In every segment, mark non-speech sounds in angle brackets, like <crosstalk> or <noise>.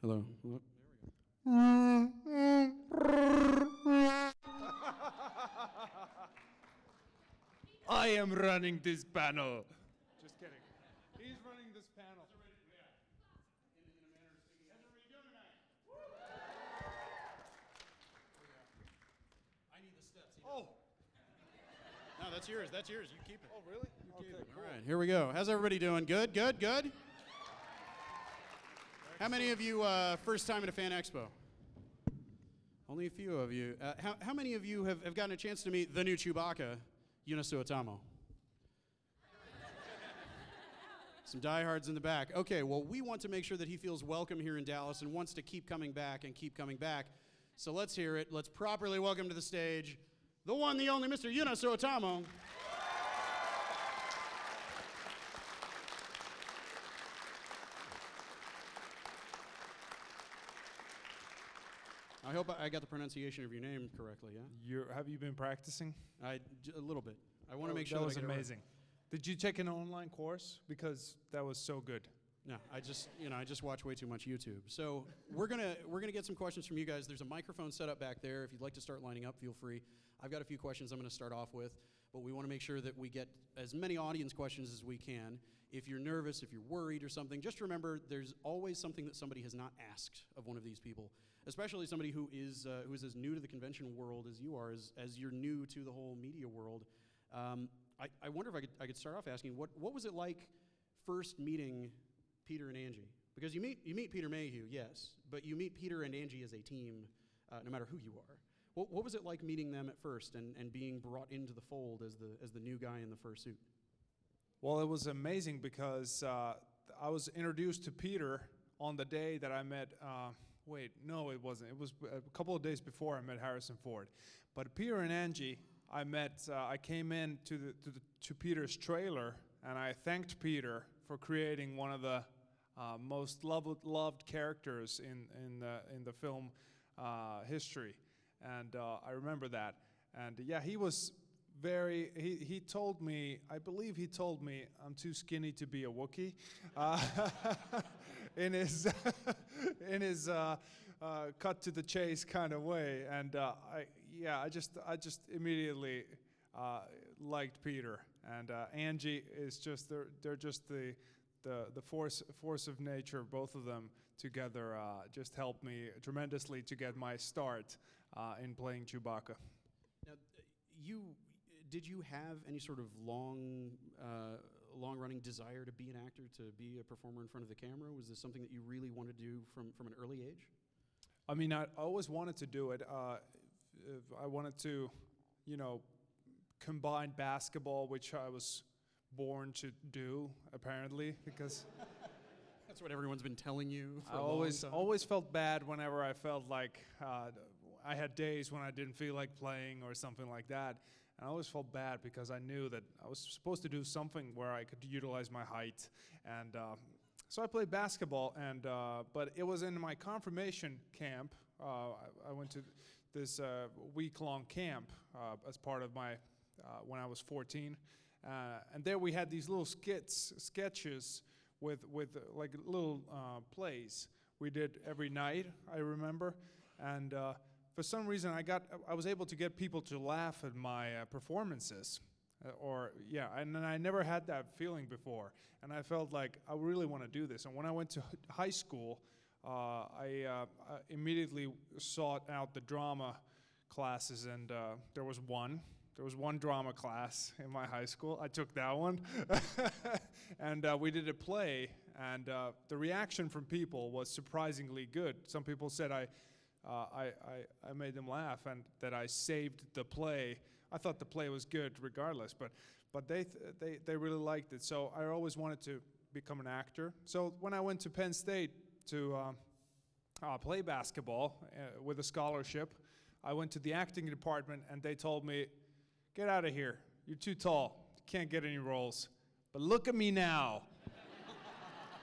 Hello. Hello? I am running this panel. Just kidding. He's running this panel. I need the steps. Oh, No, that's yours. That's yours. You keep it. oh, really? Okay, All right, here we go. How's everybody doing? Good, good, good? How many of you uh, first time at a fan expo? Only a few of you. Uh, how, how many of you have, have gotten a chance to meet the new Chewbacca, Joonas Suotamo? Some diehards in the back. Okay, well, we want to make sure that he feels welcome here in Dallas and wants to keep coming back and keep coming back. So let's hear it. Let's properly welcome to the stage the one, the only Mr. Joonas Suotamo. I hope I got the pronunciation of your name correctly, yeah? you have you been practicing? I, j- a little bit. I want to Oh, make sure that that was it right. amazing. Did you take an online course? Because that was so good. No, I just you know I just watch way too much YouTube. So we're gonna we're gonna get some questions from you guys. There's a microphone set up back there. If you'd like to start lining up, feel free. I've got a few questions I'm gonna start off with, but we want to make sure that we get as many audience questions as we can. If you're nervous, if you're worried or something, just remember there's always something that somebody has not asked of one of these people, especially somebody who is uh, who is as new to the convention world as you are, as as you're new to the whole media world. Um, I, I wonder if I could I could start off asking what what was it like first meeting Peter and Angie? Because you meet, you meet Peter Mayhew, yes, but you meet Peter and Angie as a team, uh, no matter who you are. What, what was it like meeting them at first and, and being brought into the fold as the, as the new guy in the fursuit? Well, it was amazing because uh, I was introduced to Peter on the day that I met. Uh, wait, no, it wasn't. It was a couple of days before I met Harrison Ford. But Peter and Angie, I met. Uh, I came in to the, to the to Peter's trailer, and I thanked Peter for creating one of the uh, most loved loved characters in in the in the film uh, history, and uh, I remember that. And yeah, he was very he, he told me i believe he told me i'm too skinny to be a wookiee uh, <laughs> in his <laughs> <laughs> in his uh, uh, cut to the chase kind of way and uh, I, yeah i just i just immediately uh, liked peter and uh, angie is just they're, they're just the the, the force force of nature, both of them together, uh, just helped me tremendously to get my start uh, in playing Chewbacca. Now, you, did you have any sort of long, uh, long-running desire to be an actor, to be a performer in front of the camera? Was this something that you really wanted to do from, from an early age? I mean, I always wanted to do it. Uh, I wanted to, you know, combine basketball, which I was born to do, apparently, because <laughs> That's what everyone's been telling you for I a long always always felt bad whenever I felt like uh, I had days when I didn't feel like playing or something like that. And I always felt bad because I knew that I was supposed to do something where I could utilize my height. And uh, so I played basketball, and uh, but it was in my confirmation camp. Uh, I, I went to this uh, week-long camp uh, as part of my uh, when I was 14, uh, and there we had these little skits, sketches with with like little plays we did every night. I remember, and for some reason I got I was able to get people to laugh at my uh, performances. Uh, or yeah, and then I never had that feeling before, and I felt like I really want to do this. And when I went to high school, uh, I, uh, I immediately sought out the drama classes, and uh, there was one. There was one drama class in my high school. I took that one, <laughs> and uh, we did a play. And uh, the reaction from people was surprisingly good. Some people said I, uh, I, I, I made them laugh, and that I saved the play. I thought the play was good regardless, but but they they they really liked it. So I always wanted to become an actor. So when I went to Penn State to uh, uh, play basketball uh, with a scholarship. I went to the acting department and they told me, Get out of here. You're too tall. You can't get any roles. But look at me now.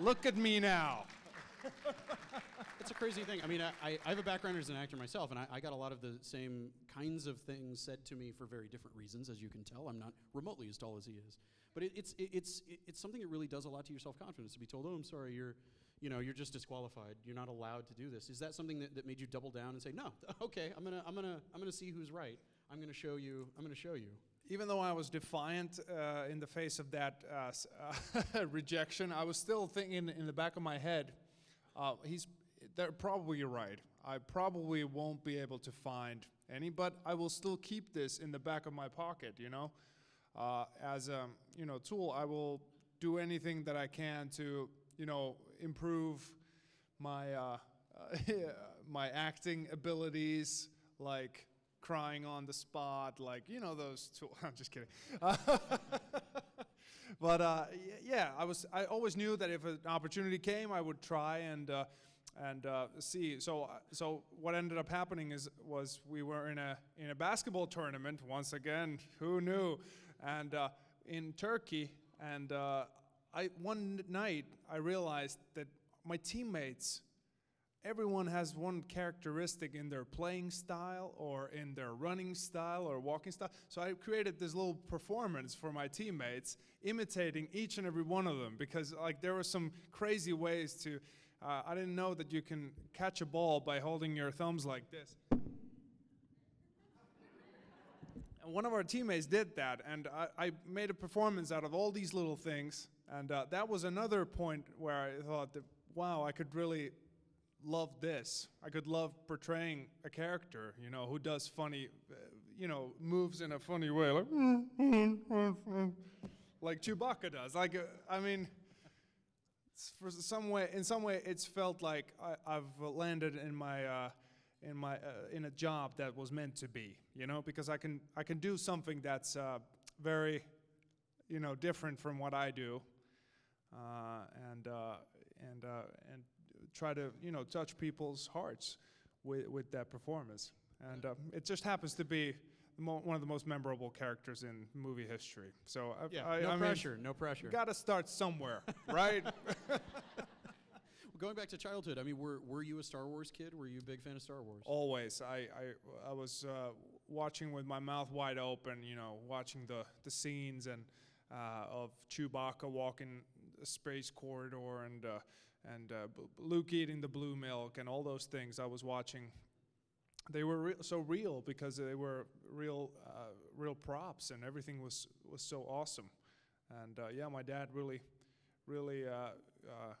look at me now. <laughs> It's a crazy thing. I mean, I, I have a background as an actor myself, and I, I got a lot of the same kinds of things said to me for very different reasons, as you can tell. I'm not remotely as tall as he is, but it, it's it, it's it, it's something that really does a lot to your self confidence to be told, "Oh, I'm sorry, you're you know, you're just disqualified. You're not allowed to do this. Is that something that, that made you double down and say, no, <laughs> okay, I'm gonna, I'm gonna, I'm gonna see who's right. I'm gonna show you. I'm gonna show you. even though I was defiant uh, in the face of that uh, <laughs> rejection, I was still thinking in the back of my head, uh, he's they're probably right. I probably won't be able to find any, but I will still keep this in the back of my pocket. You know, uh, as a you know tool, I will do anything that I can to you know improve my uh, <laughs> my acting abilities, like crying on the spot, like you know those. <laughs> tools. I'm just kidding. <laughs> but uh, yeah, I was. I always knew that if an opportunity came, I would try and uh, and uh, see. So uh, so what ended up happening is was we were in a in a basketball tournament once again. Who knew? And uh, in Turkey, and uh, I one night I realized that my teammates everyone has one characteristic in their playing style or in their running style or walking style. So I created this little performance for my teammates, imitating each and every one of them because like there were some crazy ways to. Uh, I didn't know that you can catch a ball by holding your thumbs like this. And one of our teammates did that, and I, I made a performance out of all these little things. And uh, that was another point where I thought that, wow, I could really love this. I could love portraying a character, you know, who does funny, uh, you know, moves in a funny way, like, <laughs> like Chewbacca does. Like, uh, I mean, for some way, in some way, it's felt like I, I've landed in my, uh, in my, uh, in a job that was meant to be, you know, because I can, I can do something that's uh, very, you know, different from what I do, uh, and uh, and uh, and try to you know touch people's hearts with with that performance. And it just happens to be one of the most memorable characters in movie history. So I, Yeah, I, no I mean, pressure, no pressure. got to start somewhere, <laughs> right? <laughs> Going back to childhood, I mean, were were you a Star Wars kid? Were you a big fan of Star Wars? Always, I I, I was uh, watching with my mouth wide open, you know, watching the the scenes and uh, of Chewbacca walking the space corridor and uh, and uh, Luke eating the blue milk and all those things. I was watching. They were re- so real because they were real uh, real props and everything was was so awesome. And uh, yeah, my dad really really. Uh, uh,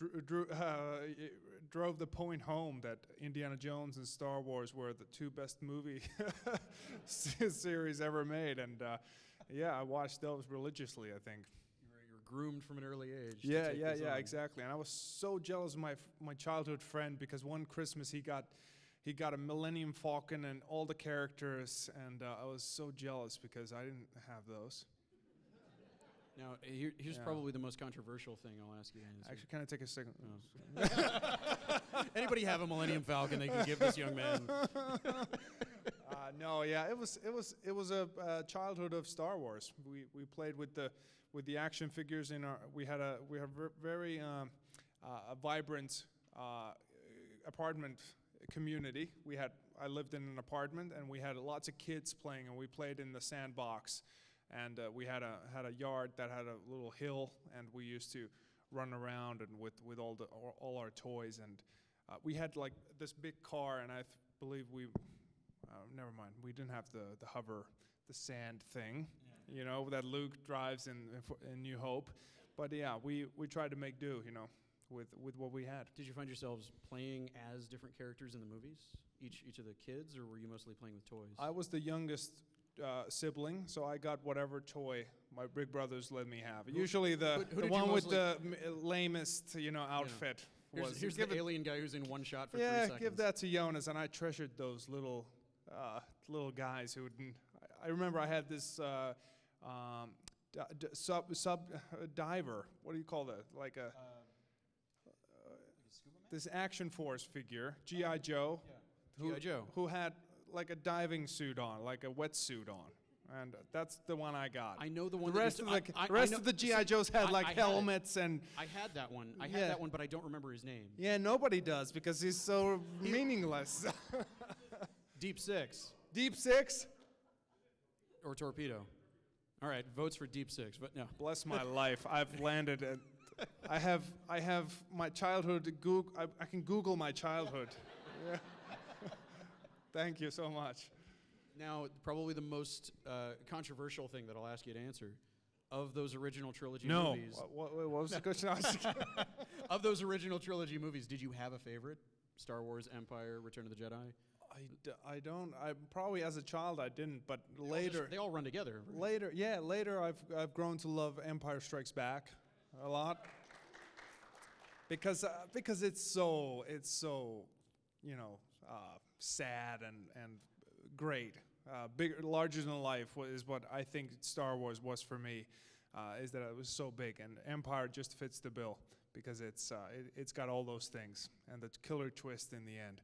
drew, drew, <laughs> uh, drove the point home that Indiana Jones and Star Wars were the two best movie <laughs> series ever made, and uh, yeah, I watched those religiously. I think. You were, groomed from an early age. Yeah, yeah, yeah, exactly. And I was so jealous of my my childhood friend because one Christmas he got he got a Millennium Falcon and all the characters, and uh, I was so jealous because I didn't have those. Now, here, here's Yeah. probably the most controversial thing I'll ask you. Actually, can I take a second? <laughs> Anybody have a Millennium Falcon they can give this young man? <laughs> uh, no, yeah, it was it was it was a uh, childhood of Star Wars. We we played with the with the action figures in our. We had a we have very um, uh, a vibrant uh, apartment community. We had I lived in an apartment and we had lots of kids playing and we played in the sandbox, and uh, we had a had a yard that had a little hill and we used to run around and with with all the all, our toys and uh, we had like this big car and I believe we uh, never mind. We didn't have the, the hover, the sand thing, you know, that Luke drives in, in New Hope. But yeah, we, we tried to make do, you know, with, with what we had. Did you find yourselves playing as different characters in the movies? Each each of the kids, or were you mostly playing with toys? I was the youngest uh, sibling, so I got whatever toy my big brothers let me have. Who- Usually the, who- who the one with the m- lamest, you know, outfit. here's was here's give the it- alien guy who's in one shot for three yeah, seconds. give that to Joonas, and I treasured those little uh, little guys who. Didn't, I, I remember I had this uh, um, d- d- sub sub uh, diver. What do you call that? Like a this action force figure, GI Joe, who, G.I. Joe. who had like a diving suit on, like a wetsuit on, and that's the one I got. I know the the one. that rest of the I- I- the I rest know- of the GI Joes had I- like I had helmets and I had that one. I had that one, but I don't remember his name. yeah, nobody does because he's so meaningless. <laughs> Deep Six Deep Six. or Torpedo. All right, votes for Deep Six, but no. Bless my life. I've landed at I have I have my childhood. Goog- I, I can Google my childhood. Yeah. <laughs> Thank you so much. Now, probably the most uh, controversial thing that I'll ask you to answer of those original trilogy no. movies. What, what, what was the question? <laughs> <laughs> Of those original trilogy movies, did you have a favorite? Star Wars, Empire, Return of the Jedi. I, d- I don't. I probably as a child I didn't, but They all just- later. they all run together. right? Later, yeah, later I've I've grown to love Empire Strikes Back a lot because uh, because it's so it's so you know uh, sad and and great, uh, bigger, larger than life is what I think Star Wars was for me. Uh, is that it was so big and Empire just fits the bill because it's uh, it, it's got all those things and the killer twist in the end.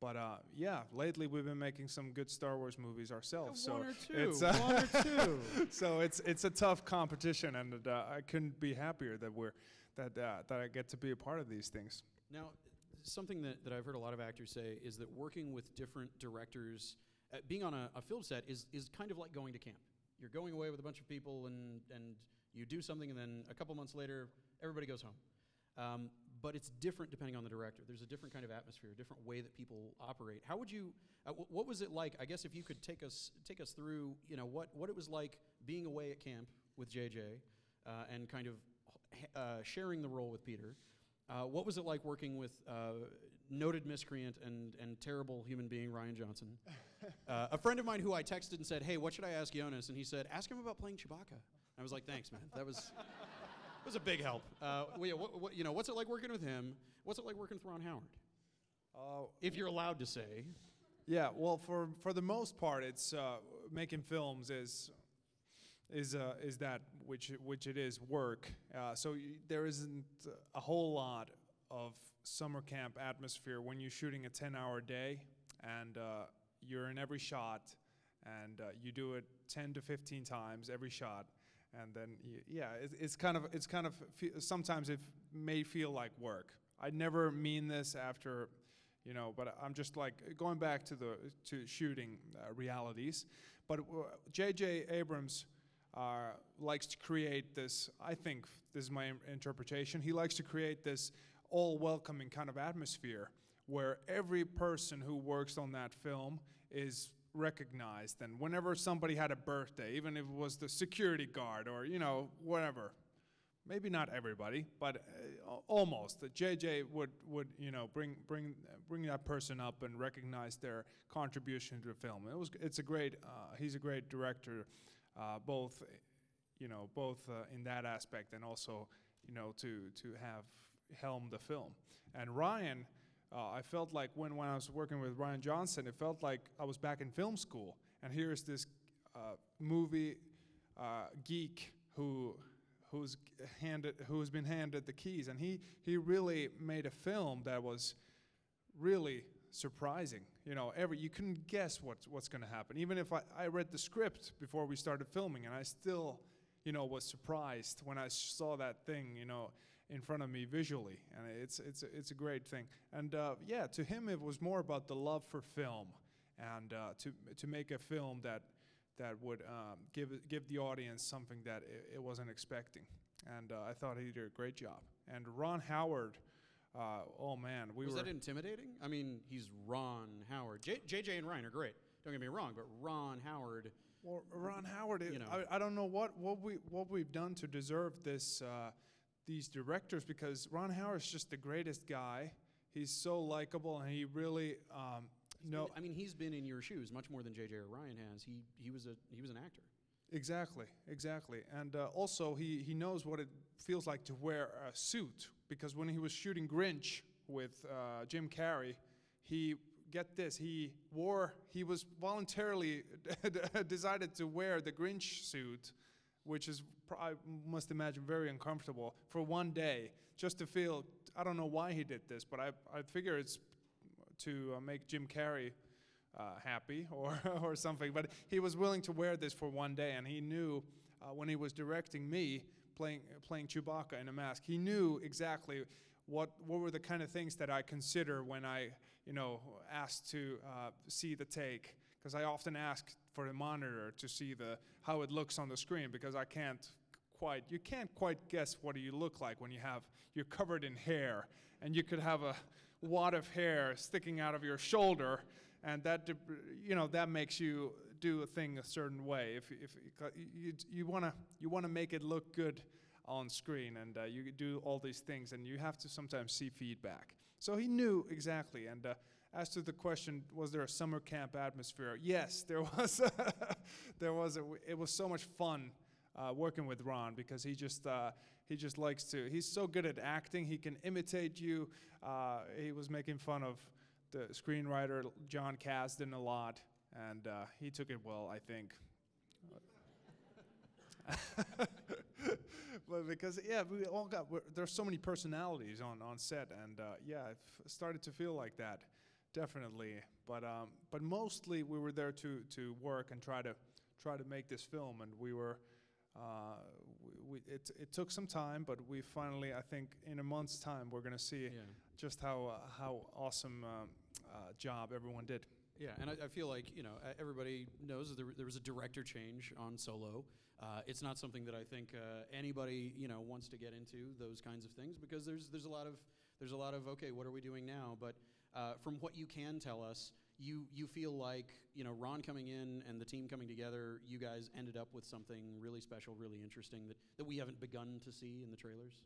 But uh, yeah, lately we've been making some good Star Wars movies ourselves. so one or two. it's, uh, one or two. <laughs> so it's it's a tough competition, and uh, I couldn't be happier that we're that uh, that I get to be a part of these things. Now, something that, that I've heard a lot of actors say is that working with different directors, uh, being on a, a film set is, is kind of like going to camp. You're going away with a bunch of people and, and you do something, and then a couple months later, everybody goes home. Um, but it's different depending on the director. There's a different kind of atmosphere, a different way that people operate. How would you? Uh, wh- what was it like? I guess if you could take us take us through, you know, what what it was like being away at camp with JJ, uh, and kind of uh, sharing the role with Peter. Uh, what was it like working with uh, noted miscreant and, and terrible human being Rian Johnson? <laughs> Uh, a friend of mine who I texted and said, "Hey, what should I ask Joonas?" And he said, "Ask him about playing Chewbacca." I was like, "Thanks, man. That was." Was a big help. Uh, well, yeah, what, what, you know, what's it like working with him? What's it like working with Ron Howard? Uh, If you're allowed to say. yeah, well, for for the most part, it's uh, making films is is uh, is that which which it is work. Uh, so y- there isn't a whole lot of summer camp atmosphere when you're shooting a 10-hour day and uh, you're in every shot and uh, you do it 10 to 15 times every shot and then yeah it, it's kind of it's kind of sometimes it may feel like work. I never mean this after you know but i'm just like going back to the to shooting uh, realities but uh, jj abrams uh, likes to create this i think this is my interpretation he likes to create this all welcoming kind of atmosphere where every person who works on that film is recognized and whenever somebody had a birthday even if it was the security guard or you know whatever. Maybe not everybody but uh, almost. Jj would would you know bring bring bring that person up and recognize their contribution to the film. It was it's a great uh, he's a great director uh, both you know both uh, in that aspect and also you know to to have helm the film. And Rian uh, I felt like when, when I was working with Rian Johnson, it felt like I was back in film school. And here's this uh, movie uh, geek who who's handed who's been handed the keys, and he he really made a film that was really surprising. You know, every you couldn't guess what's what's going to happen. Even if I, I read the script before we started filming, and I still, you know, was surprised when I saw that thing. You know, in front of me visually, and it's it's it's a great thing. And uh, yeah, to him it was more about the love for film, and uh, to to make a film that that would um, give give the audience something that it, it wasn't expecting. And uh, I thought he did a great job. And Ron Howard, uh, oh man, we was were that intimidating? I mean, he's Ron Howard. J- JJ and Rian are great. Don't get me wrong, but Ron Howard. Well, Ron Howard, You know. I, I don't know what, what we what we've done to deserve this uh, these directors because Ron Howard's just the greatest guy. He's so likable and he really um, he's no been- I mean, he's been in your shoes much more than JJ or Rian has. He he was a he was an actor. exactly exactly and uh, also he he knows what it feels like to wear a suit because when he was shooting Grinch with uh, Jim Carrey, he get this he wore he was voluntarily <laughs> decided to wear the Grinch suit which is I must imagine very uncomfortable for one day, just to feel. I don't know why he did this, but I I figure it's to uh, make Jim Carrey uh, happy <laughs> or or something. But he was willing to wear this for one day, and he knew uh, when he was directing me playing playing Chewbacca in a mask, he knew exactly. What, what were the kind of things that I consider when I, you know, asked to uh, see the take? Because I often ask for a monitor to see the how it looks on the screen because I can't quite you can't quite guess what you look like when you have you're covered in hair and you could have a wad of hair sticking out of your shoulder and that you know that makes you do a thing a certain way. If if you you want to you want to make it look good on screen and uh, you do all these things and you have to sometimes see feedback. So he knew exactly and uh, as to the question was there a summer camp atmosphere? Yes there <laughs> was. There was. A, it was so much fun uh, working with ron because he just uh, he just likes to he's so good at acting. He can imitate you. Uh, he was making fun of the screenwriter Jon Kasdan a lot and uh, he took it well i think. <laughs> But because yeah, we all got there's so many personalities on on set, and uh, yeah, it started to feel like that, definitely. But um, but mostly we were there to to work and try to try to make this film, and we were. Uh, we, we, it, it took some time, but we finally, I think, in a month's time, we're going to see Yeah. just how uh, how awesome um, uh, job everyone did. Yeah, and I, I feel like you know everybody knows that there, there was a director change on Solo. Uh, it's not something that I think uh, anybody you know wants to get into those kinds of things because there's there's a lot of there's a lot of okay, what are we doing now? But uh, from what you can tell us, you you feel like you know Ron coming in and the team coming together, you guys ended up with something really special, really interesting that, that we haven't begun to see in the trailers.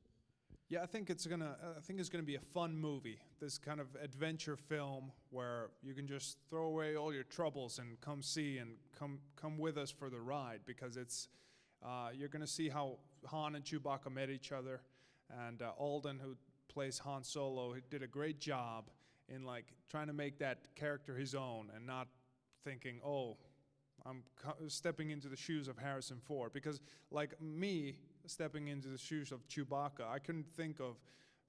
Yeah, I think it's gonna. I think it's gonna be a fun movie. This kind of adventure film where you can just throw away all your troubles and come see and come come with us for the ride because it's. Uh, you're gonna see how Han and Chewbacca met each other, and uh, Alden, who plays Han Solo, did a great job in like trying to make that character his own and not thinking, oh, I'm stepping into the shoes of Harrison Ford because, like me, stepping into the shoes of Chewbacca, I couldn't think of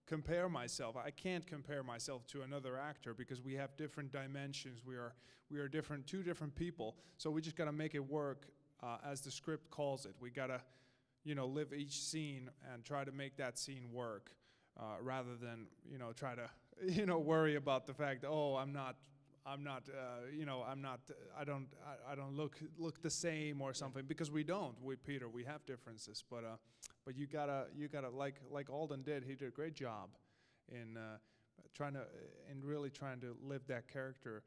compare myself. I can't compare myself to another actor because we have different dimensions. We are we are different, two different people. So we just got to make it work uh, as the script calls it. We got to, you know, live each scene and try to make that scene work, uh, rather than you know try to <laughs> you know worry about the fact oh I'm not I'm not, uh, you know, I'm not, I don't, I, I don't look look the same or something because we don't. We Peter, we have differences, but uh, but you gotta, you gotta like like Alden did. He did a great job in uh, trying to, in really trying to live that character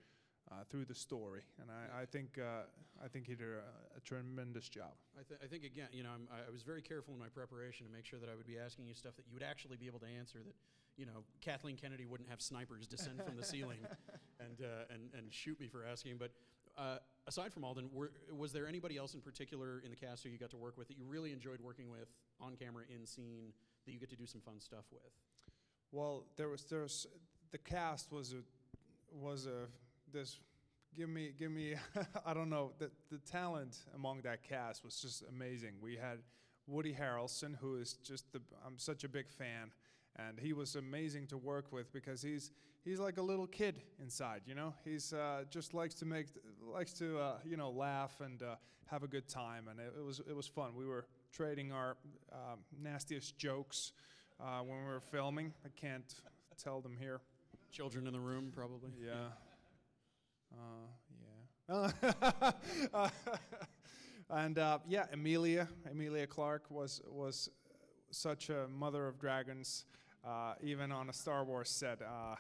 uh, through the story, and I, I think uh, I think he did a, a tremendous job. I, th- I think again, you know, I'm, I I was very careful in my preparation to make sure that I would be asking you stuff that you would actually be able to answer. That you know, Kathleen Kennedy wouldn't have snipers descend from the <laughs> ceiling and, uh, and and shoot me for asking. But uh, aside from Alden, were, was there anybody else in particular in the cast who you got to work with that you really enjoyed working with on camera in scene that you get to do some fun stuff with? Well, there was there was the cast was a was a this give me give me <laughs> I don't know the the talent among that cast was just amazing. We had Woody Harrelson who is just the I'm such a big fan and he was amazing to work with because he's he's like a little kid inside, you know. He's uh, just likes to make likes to uh, you know laugh and uh, have a good time, and it, it was it was fun. We were trading our um, nastiest jokes uh, when we were filming. I can't tell them here. Children in the room, probably. Yeah. Uh, yeah. <laughs> And uh, yeah, Emilia, Emilia Clarke was was such a mother of dragons, uh, even on a Star Wars set. Uh,